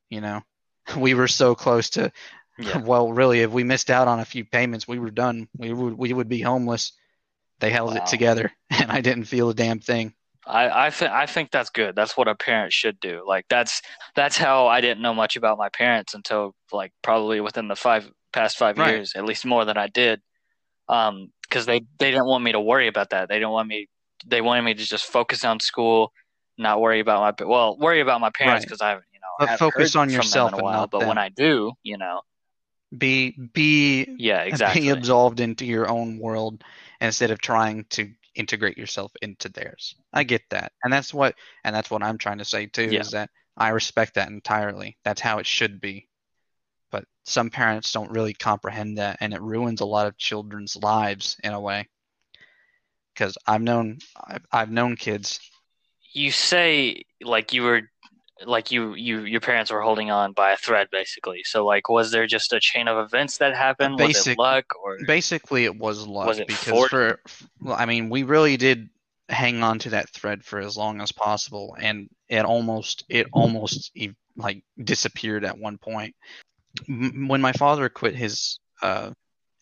You know, we were so close to. Yeah. Well, really, if we missed out on a few payments, we were done. We would we would be homeless. They held Wow. it together, and I didn't feel a damn thing. I I think I think that's good. That's what a parent should do. Like that's that's how I didn't know much about my parents until like probably within the five past five Right. years, at least more than I did. Um, because they they didn't want me to worry about that. They didn't want me. They wanted me to just focus on school, not worry about my well, worry about my parents Right. because I haven't you know But focus on yourself in a while. But them. when I do, you know, Be be yeah, exactly be exactly. absolved into your own world instead of trying to integrate yourself into theirs. I mm-hmm. get that. And that's what and that's what I'm trying to say too Yeah. is that I respect that entirely. That's how it should be. But some parents don't really comprehend that and it ruins a lot of children's lives in a way. Cuz I've known I've, I've known kids You say like you were like you you your parents were holding on by a thread basically. So like was there just a chain of events that happened? was it Basic- luck or basically it was luck Was it because fortune? for well, I mean we really did hang on to that thread for as long as possible, and it almost it almost like disappeared at one point. When my father quit his uh,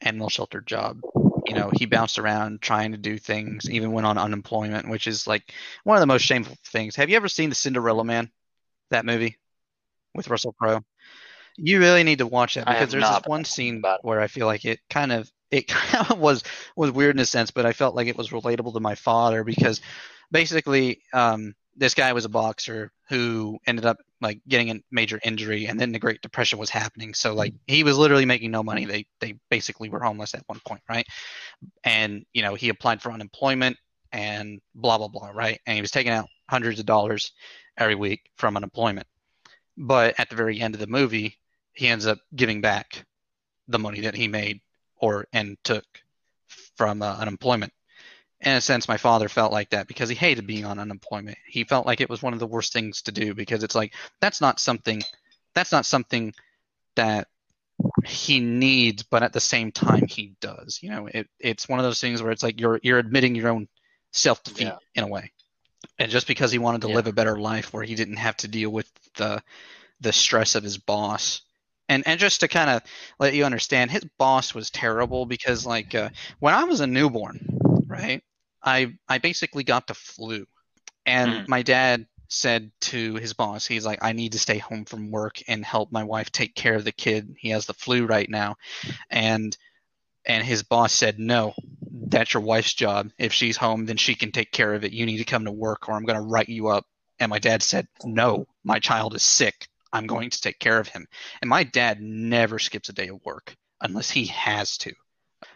animal shelter job, you know, he bounced around trying to do things, even went on unemployment, which is like one of the most shameful things. Have you ever seen the Cinderella Man? That movie with Russell Crowe. You really need to watch that because there's this one scene where I feel like it kind of it kind of was was weird in a sense, but I felt like it was relatable to my father because basically um, this guy was a boxer who ended up like getting a major injury and then the great depression was happening. So like he was literally making no money. They they basically were homeless at one point right? And you know he applied for unemployment and blah blah blah right? And he was taking out hundreds of dollars every week from unemployment but at the very end of the movie he ends up giving back the money that he made or and took from uh, unemployment in a sense, my father felt like that because he hated being on unemployment. He felt like it was one of the worst things to do because it's like that's not something that's not something that he needs, but at the same time he does. You know, it, it's one of those things where it's like you're you're admitting your own self defeat yeah. in a way. And just because he wanted to yeah. live a better life where he didn't have to deal with the the stress of his boss. And and just to kind of let you understand, his boss was terrible because like uh, when I was a newborn, right? I I basically got the flu, and mm. my dad said to his boss, he's like, I need to stay home from work and help my wife take care of the kid. He has the flu right now, and and his boss said, no, that's your wife's job. If she's home, then she can take care of it. You need to come to work, or I'm going to write you up. And my dad said, no, my child is sick. I'm going to take care of him. And my dad never skips a day of work unless he has to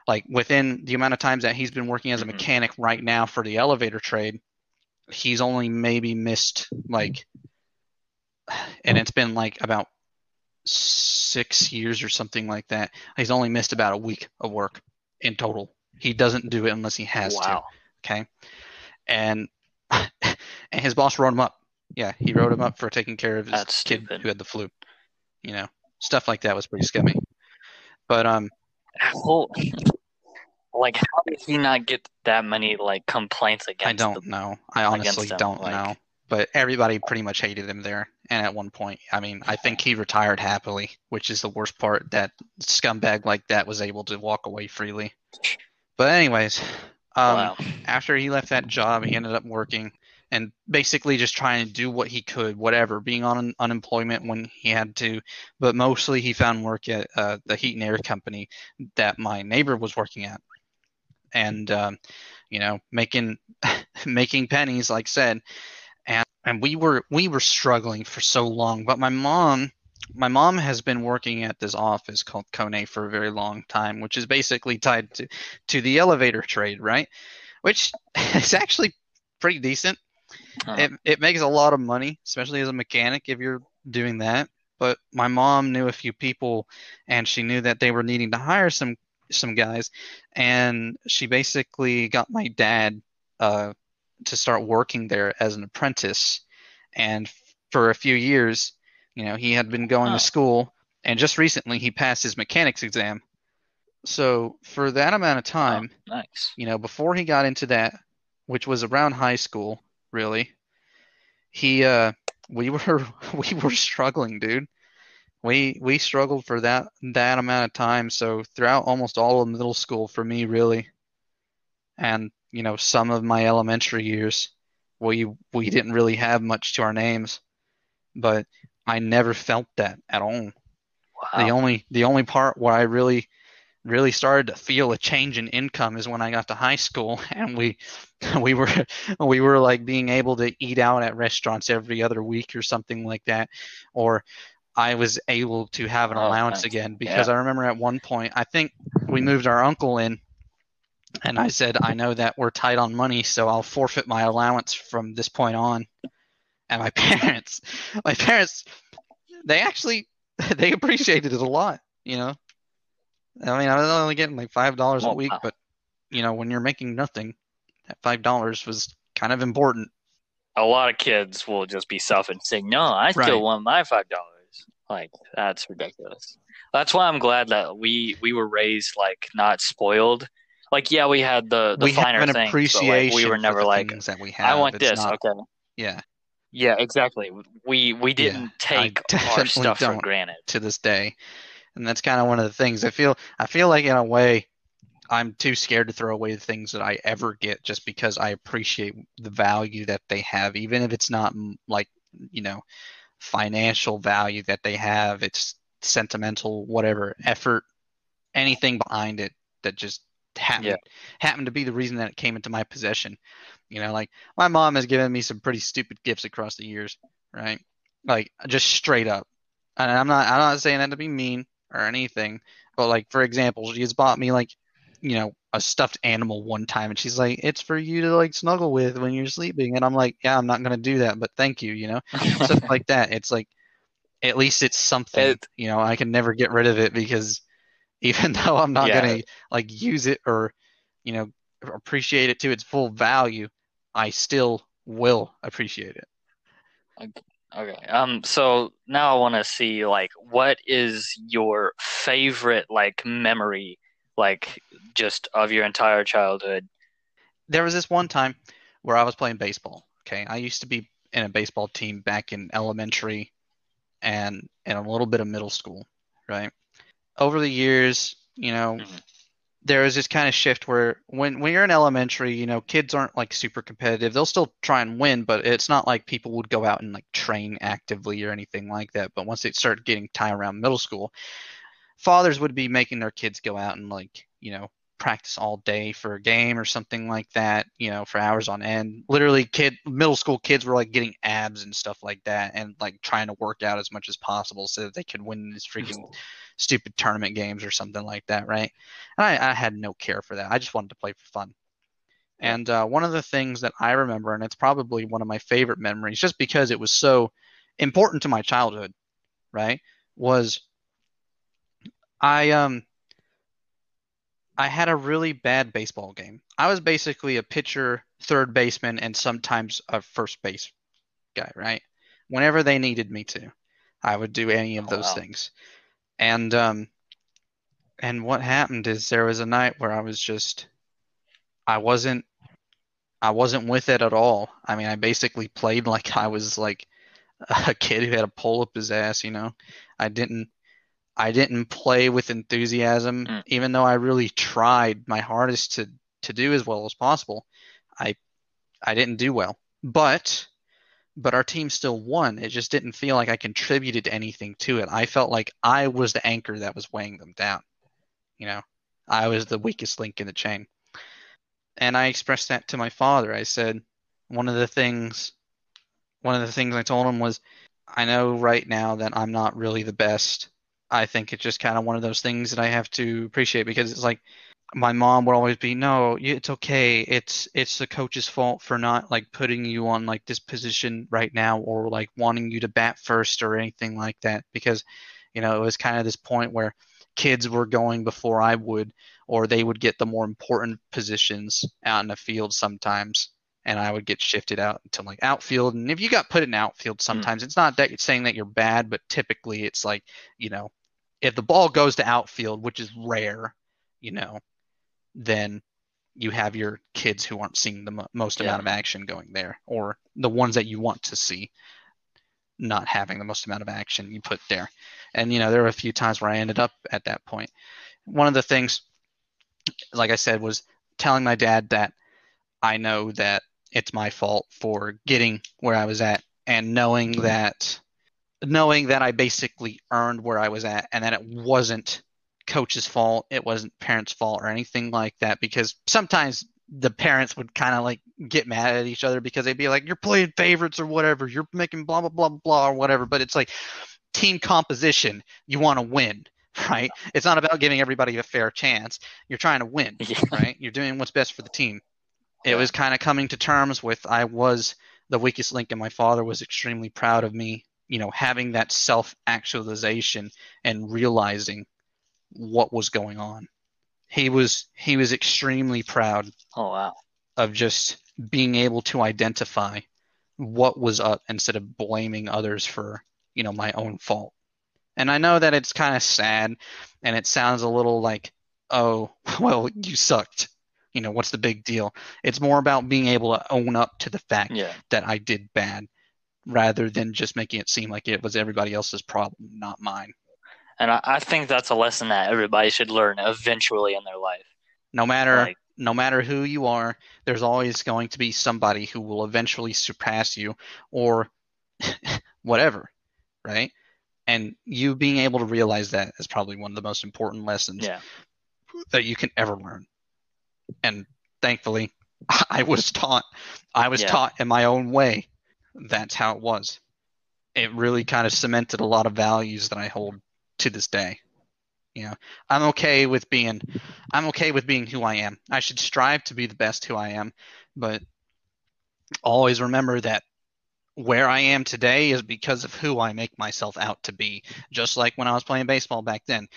like within the amount of times that he's been working as a mm-hmm. mechanic right now for the elevator trade, he's only maybe missed like, and it's been like about six years or something like that. He's only missed about a week of work in total. He doesn't do it unless he has wow. to. Okay. And and his boss wrote him up. Yeah, he wrote him up for taking care of his That's kid stupid. who had the flu. You know, stuff like that was pretty scummy. But um, well, like, how did he not get that many like complaints against? I don't know. I honestly don't like, know. But everybody pretty much hated him there. And at one point, I mean, I think he retired happily, which is the worst part. That scumbag like that was able to walk away freely. But anyways, um, wow. after he left that job, he ended up working and basically just trying to do what he could, whatever, being on unemployment when he had to. But mostly he found work at uh, the heat and air company that my neighbor was working at and um, you know making making pennies like said and and we were we were struggling for so long but my mom my mom has been working at this office called Kone for a very long time which is basically tied to to the elevator trade right which is actually pretty decent huh. it, it makes a lot of money especially as a mechanic if you're doing that but my mom knew a few people and she knew that they were needing to hire some some guys, and she basically got my dad uh, to start working there as an apprentice. And for a few years, you know, he had been going oh. to school, and just recently he passed his mechanics exam. So for that amount of time, oh, nice. You know, before he got into that, which was around high school, really, he uh, we were we were struggling, dude we we struggled for that that amount of time. So throughout almost all of middle school for me, really, and you know some of my elementary years, we we didn't really have much to our names, but I never felt that at all. Wow. The only the only part where I really really started to feel a change in income is when I got to high school and we we were we were like being able to eat out at restaurants every other week or something like that or I was able to have an oh, allowance nice. again because yeah. I remember at one point I think we moved our uncle in and I said I know that we're tight on money so I'll forfeit my allowance from this point on. And my parents my parents they actually they appreciated it a lot, you know. I mean I was only getting like five dollars a oh, week, but you know, when you're making nothing, that five dollars was kind of important. A lot of kids will just be selfish saying, No, I still right. want my five dollars. Like that's ridiculous. That's why I'm glad that we we were raised like not spoiled. like yeah, we had the the we finer have an things, but, appreciation like, we were never like, that we have. I want It's this. not- okay. Yeah, Yeah, exactly. We we didn't take our stuff for granted. to this day, and that's kind of one of the things I feel. I feel like in a way, I'm too scared to throw away the things that I ever get just because I appreciate the value that they have, even if it's not like you know financial value that they have. It's sentimental, whatever effort, anything behind it that just happened Yeah. happened to be the reason that it came into my possession. You know, like my mom has given me some pretty stupid gifts across the years, right? Like just straight up. And I'm not I'm not saying that to be mean or anything, but like for example, she has bought me like, you know, a stuffed animal one time and she's like, It's for you to like snuggle with when you're sleeping and I'm like, Yeah, I'm not gonna do that, but thank you, you know? Stuff like that. It's like at least it's something. It- you know, I can never get rid of it because even though I'm not Yeah. gonna like use it or, you know, appreciate it to its full value, I still will appreciate it. Okay. Um. So now I want to see like what is your favorite like memory, like just of your entire childhood. There was this one time where I was playing baseball. Okay, I used to be in a baseball team back in elementary and and a little bit of middle school, right? Over the years, you know, Mhm. there is this kind of shift where when when you're in elementary, you know, kids aren't like super competitive. They'll still try and win, but it's not like people would go out and like train actively or anything like that. But once they start getting time around middle school, fathers would be making their kids go out and like, you know, practice all day for a game or something like that, you know, for hours on end. Literally kid middle school kids were like getting abs and stuff like that and like trying to work out as much as possible so that they could win these freaking stupid tournament games or something like that, right? And I, I had no care for that. I just wanted to play for fun. And uh, one of the things that I remember, and it's probably one of my favorite memories, just because it was so important to my childhood, right? Was I um I had a really bad baseball game. I was basically a pitcher, third baseman, and sometimes a first base guy, right? Whenever they needed me to, I would do any of Oh, those wow. things. And um and what happened is there was a night where I was just I wasn't I wasn't with it at all. I mean, I basically played like I was like a kid who had a pole up his ass, you know. I didn't I didn't play with enthusiasm, Mm. even though I really tried my hardest to to do as well as possible. I I didn't do well. But but our team still won. It just didn't feel like I contributed anything to it. I felt like I was the anchor that was weighing them down. You know, I was the weakest link in the chain. And I expressed that to my father. I said, one of the things, one of the things I told him was, I know right now that I'm not really the best. I think it's just kind of one of those things that I have to appreciate because it's like my mom would always be, no, it's okay. It's it's the coach's fault for not like putting you on like this position right now or like wanting you to bat first or anything like that. Because you know it was kind of this point where kids were going before I would or they would get the more important positions out in the field sometimes and I would get shifted out to like outfield. And if you got put in outfield hmm. sometimes it's not that it's saying that you're bad but typically it's like you know if the ball goes to outfield which is rare you know then you have your kids who aren't seeing the mo- most Yeah. amount of action going there or the ones that you want to see not having the most amount of action you put there and you know there were a few times where I ended up at that point. point one of the things like I said was telling my dad that I know that it's my fault for getting where I was at and knowing that knowing that I basically earned where I was at and that it wasn't coach's fault, it wasn't parents' fault or anything like that because sometimes the parents would kind of like get mad at each other because they'd be like you're playing favorites or whatever, you're making blah blah blah blah or whatever, but it's like team composition, you want to win, right? It's not about giving everybody a fair chance. You're trying to win Yeah. right? You're doing what's best for the team. It was kind of coming to terms with I was the weakest link, and my father was extremely proud of me. You know, having that self actualization and realizing what was going on. He was he was extremely proud Oh wow. of just being able to identify what was up instead of blaming others for you know my own fault. And I know that it's kind of sad, and it sounds a little like, oh, well, you sucked You know, what's the big deal? It's more about being able to own up to the fact Yeah. that I did bad rather than just making it seem like it was everybody else's problem, not mine. And I, I think that's a lesson that everybody should learn eventually in their life. No matter Like- no matter who you are, there's always going to be somebody who will eventually surpass you or whatever, right? And you being able to realize that is probably one of the most important lessons Yeah. that you can ever learn. And thankfully, I was taught I was Yeah. taught in my own way. That's how it was. It really kind of cemented a lot of values that I hold to this day. You know, I'm okay with being I'm okay with being who I am. I should strive to be the best who I am, but always remember that where I am today is because of who I make myself out to be. Just like when I was playing baseball back then,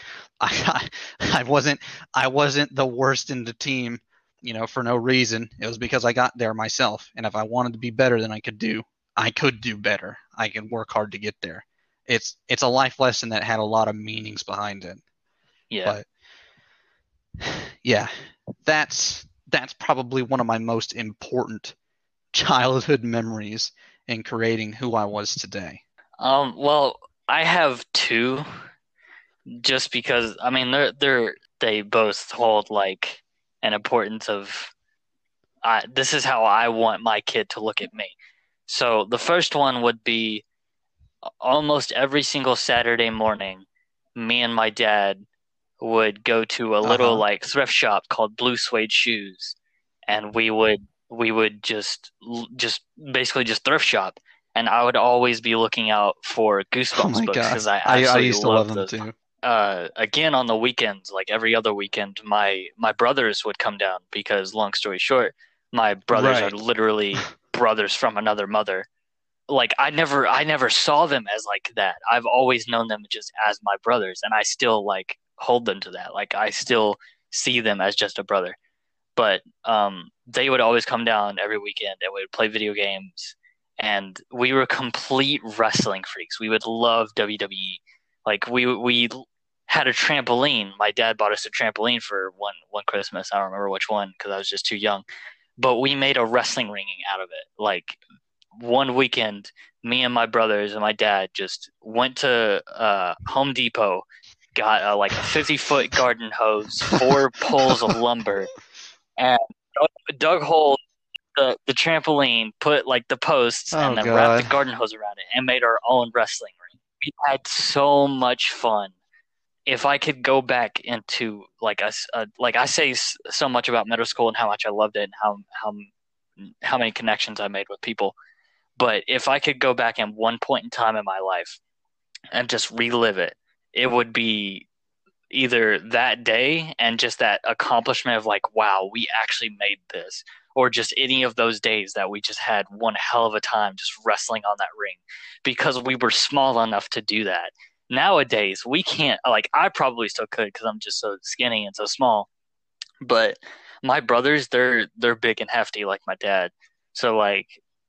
I I wasn't I wasn't the worst in the team, you know, for no reason. It was because I got there myself, and if I wanted to be better than I could do, I could do better. I can work hard to get there. It's it's a life lesson that had a lot of meanings behind it Yeah. but yeah that's that's probably one of my most important childhood memories in creating who i was today Um, well, I have two, just because I mean they're they're they both hold like an importance of, I this is how I want my kid to look at me. So the first one would be almost every single Saturday morning, me and my dad would go to a little Uh-huh. like thrift shop called Blue Suede Shoes, and we would we would just just basically just thrift shop and I would always be looking out for oh Goosebumps my books because I I, I absolutely used to love love them those. too Uh, again on the weekends, like every other weekend, my my brothers would come down because, long story short, my brothers Right. are literally brothers from another mother. Like I never I never saw them as like that. I've always known them just as my brothers, and I still like hold them to that. Like I still see them as just a brother. But um, they would always come down every weekend and we would play video games and we were complete wrestling freaks. We would love WWE. Like we we had a trampoline. My dad bought us a trampoline for one one Christmas. I don't remember which one because I was just too young. But we made a wrestling ring out of it. Like one weekend, me and my brothers and my dad just went to uh, Home Depot, got uh, like a fifty foot garden hose, four poles of lumber, and dug- holes the the trampoline, put like the posts, Oh, and then wrapped the garden hose around it, and made our own wrestling ring. We had so much fun. If I could go back into like us, uh, like I say so much about middle school and how much I loved it and how how how many connections I made with people, but if I could go back in one point in time in my life and just relive it, it would be either that day and just that accomplishment of like, wow, we actually made this, or just any of those days that we just had one hell of a time just wrestling on that ring because we were small enough to do that. Nowadays, we can't, like, I probably still could because I'm just so skinny and so small. But my brothers, they're they're big and hefty like my dad. So like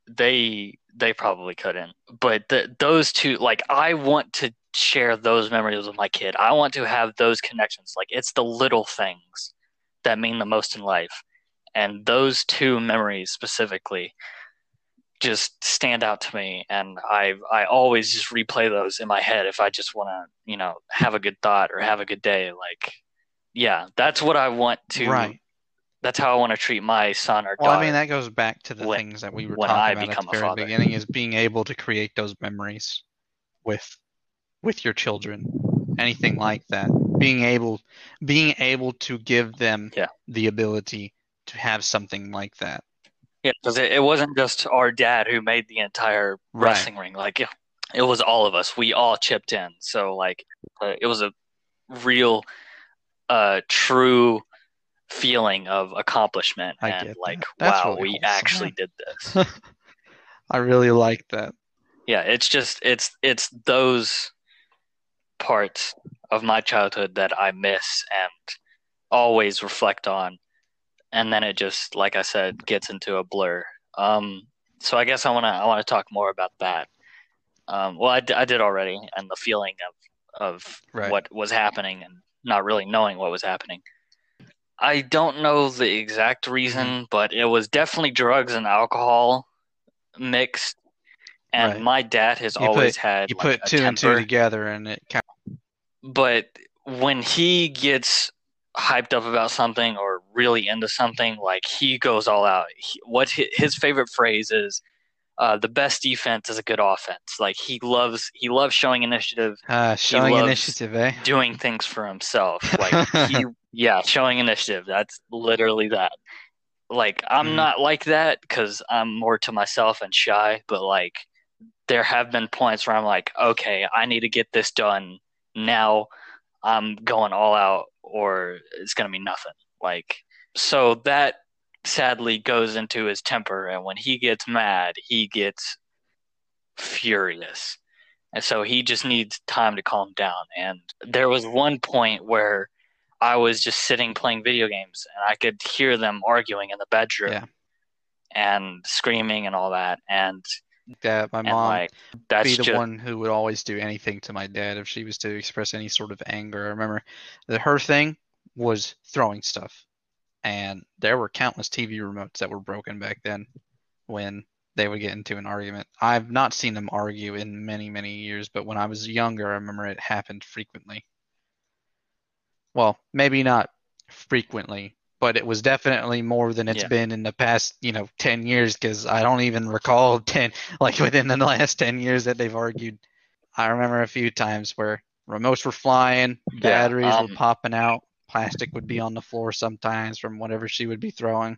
they they probably couldn't. But the, those two like I want to share those memories with my kid. I want to have those connections. Like it's the little things that mean the most in life. And those two memories specifically just stand out to me and I I always just replay those in my head if I just want to, you know, have a good thought or have a good day like yeah, that's what I want to right that's how I want to treat my son or daughter. well daughter. i mean that goes back to the when- things that we were talking I about at the very father. beginning is being able to create those memories with with your children anything like that being able being able to give them Yeah. the ability to have something like that Yeah, because it, it wasn't just our dad who made the entire Right. wrestling ring. Like it, it was all of us. We all chipped in. So like uh, it was a real, uh, true feeling of accomplishment I and like that. Wow, really we wholesome. actually did this. i really like that yeah, it's just it's it's those parts of my childhood that I miss and always reflect on, and then it just like I said gets into a blur. Um, so I guess I wanna I wanna talk more about that. Um, well, I, d- I did already, and the feeling of of Right. what was happening and not really knowing what was happening. I don't know the exact reason, Mm-hmm. but it was definitely drugs and alcohol mixed. And Right. my dad has You always put- had You like, put a two and two together, and it kind but when he gets hyped up about something or really into something, like he goes all out. He, what his favorite phrase is, uh, "The best defense is a good offense." Like he loves he loves showing initiative, uh, showing initiative, eh? doing things for himself. Like he, yeah, showing initiative. That's literally that. Like I'm Mhm. not like that because I'm more to myself and shy. But like there have been points where I'm like, okay, I need to get this done now. I'm going all out, or it's gonna be nothing. Like so that sadly goes into his temper, and when he gets mad, he gets furious. And so he just needs time to calm down. And there was one point where I was just sitting playing video games and I could hear them arguing in the bedroom Yeah. and screaming and all that. And, that my and mom like, that's be the just, one who would always do anything to my dad if she was to express any sort of anger. I remember that her thing was throwing stuff, and there were countless TV remotes that were broken back then when they would get into an argument. I've not seen them argue in many, many years, but when I was younger, I remember it happened frequently. Well, maybe not frequently, but it was definitely more than it's Yeah. been in the past, you know, 10 years because I don't even recall 10 like within the last 10 years that they've argued. I remember a few times where remotes were flying, batteries um, were popping out, plastic would be on the floor sometimes from whatever she would be throwing.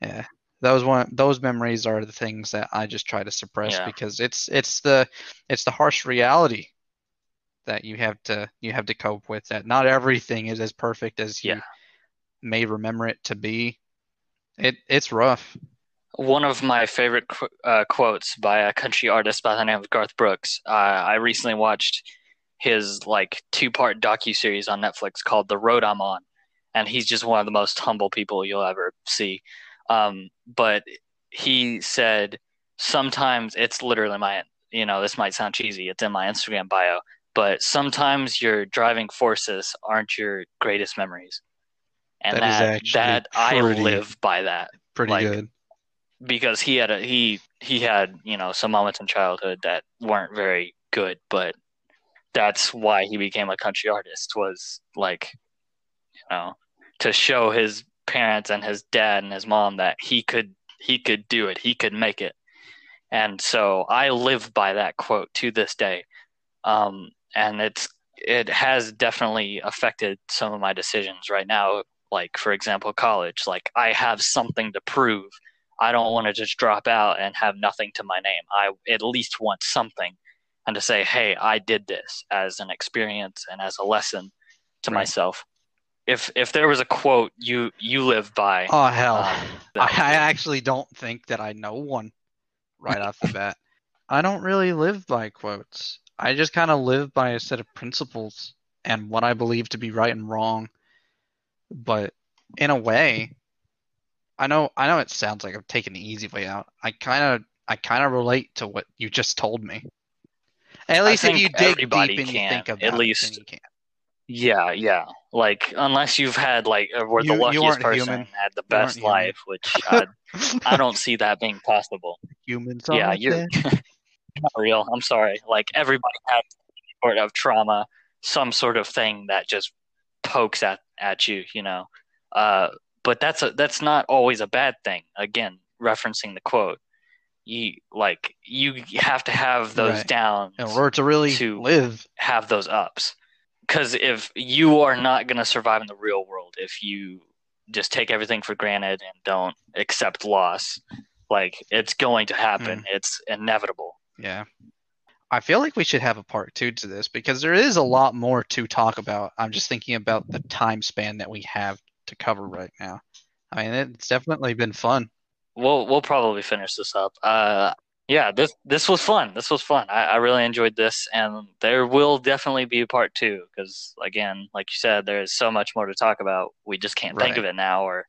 Yeah. Those one those memories are the things that I just try to suppress Yeah. because it's it's the it's the harsh reality that you have to you have to cope with that not everything is as perfect as you Yeah. May remember it to be. It it's rough. one of my favorite qu- uh, quotes by a country artist by the name of Garth Brooks. Uh, I recently watched his like two part docu series on Netflix called "The Road I'm On," and he's just one of the most humble people you'll ever see. Um, but he said sometimes it's literally my you know this might sound cheesy. It's in my Instagram bio, but sometimes your driving forces aren't your greatest memories, and That is that that I live by that Pretty Like, good. because he had a he he had you know some moments in childhood that weren't very good but that's why he became a country artist was like you know to show his parents and his dad and his mom that he could he could do it he could make it. And so i live by that quote to this day. Um and it's it has definitely affected some of my decisions right now like for example college like i have something to prove I don't want to just drop out and have nothing to my name. I at least want something and to say, hey, I did this as an experience and as a lesson to Right. myself. If if there was a quote you you live by, Oh hell. um, I, I actually don't think that I know one right off the bat. I don't really live by quotes. I just kind of live by a set of principles and what I believe to be right and wrong. But in a way, I know I know it sounds like I'm taking the easy way out. I kind of I kind of relate to what you just told me. At least if you dig deep and you can, think at about it, least. then you can. yeah, yeah. Like unless you've had like uh, were the You- you luckiest person human. had the You aren't best human. life, which I, I don't see that being possible. Humans yeah, are you're not real. I'm sorry. Like everybody has some sort of trauma, some sort of thing that just pokes at at you, you know. Uh, but that's a that's not always a bad thing. Again, referencing the quote, you like you have to have those Right. downs, in order to really to- live. have those ups. Because if you are not going to survive in the real world, if you just take everything for granted and don't accept loss, like it's going to happen. It's inevitable. Yeah. I feel like we should have a part two to this because there is a lot more to talk about. I'm just thinking about the time span that we have to cover right now. I mean, it's definitely been fun. We'll we'll probably finish this up. Uh, yeah, this this was fun. This was fun. I, I really enjoyed this, and there will definitely be a part two because, again, like you said, there is so much more to talk about. We just can't think of it now. Or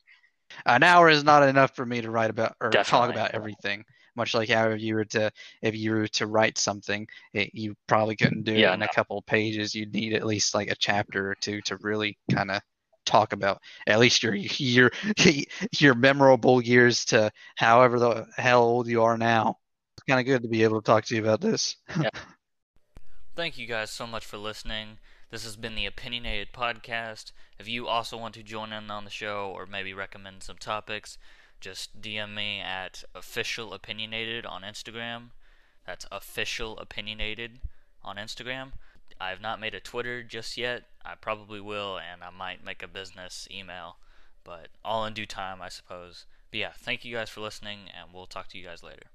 An hour is not enough for me to write about or talk about everything. Much like how if you were to if you were to write something, it, you probably couldn't do Yeah, it in a couple of pages. You'd need at least like a chapter or two to really kind of talk about at least your your your memorable years to however the hell old you are now. It's kind of good to be able to talk to you about this. Yeah. Thank you guys so much for listening. This has been the Opinionated Podcast. If you also want to join in on the show or maybe recommend some topics, just DM me at official opinionated on Instagram. That's official opinionated on Instagram. I have not made a Twitter just yet. I probably will, and I might make a business email, but all in due time, I suppose. But yeah, thank you guys for listening, and we'll talk to you guys later.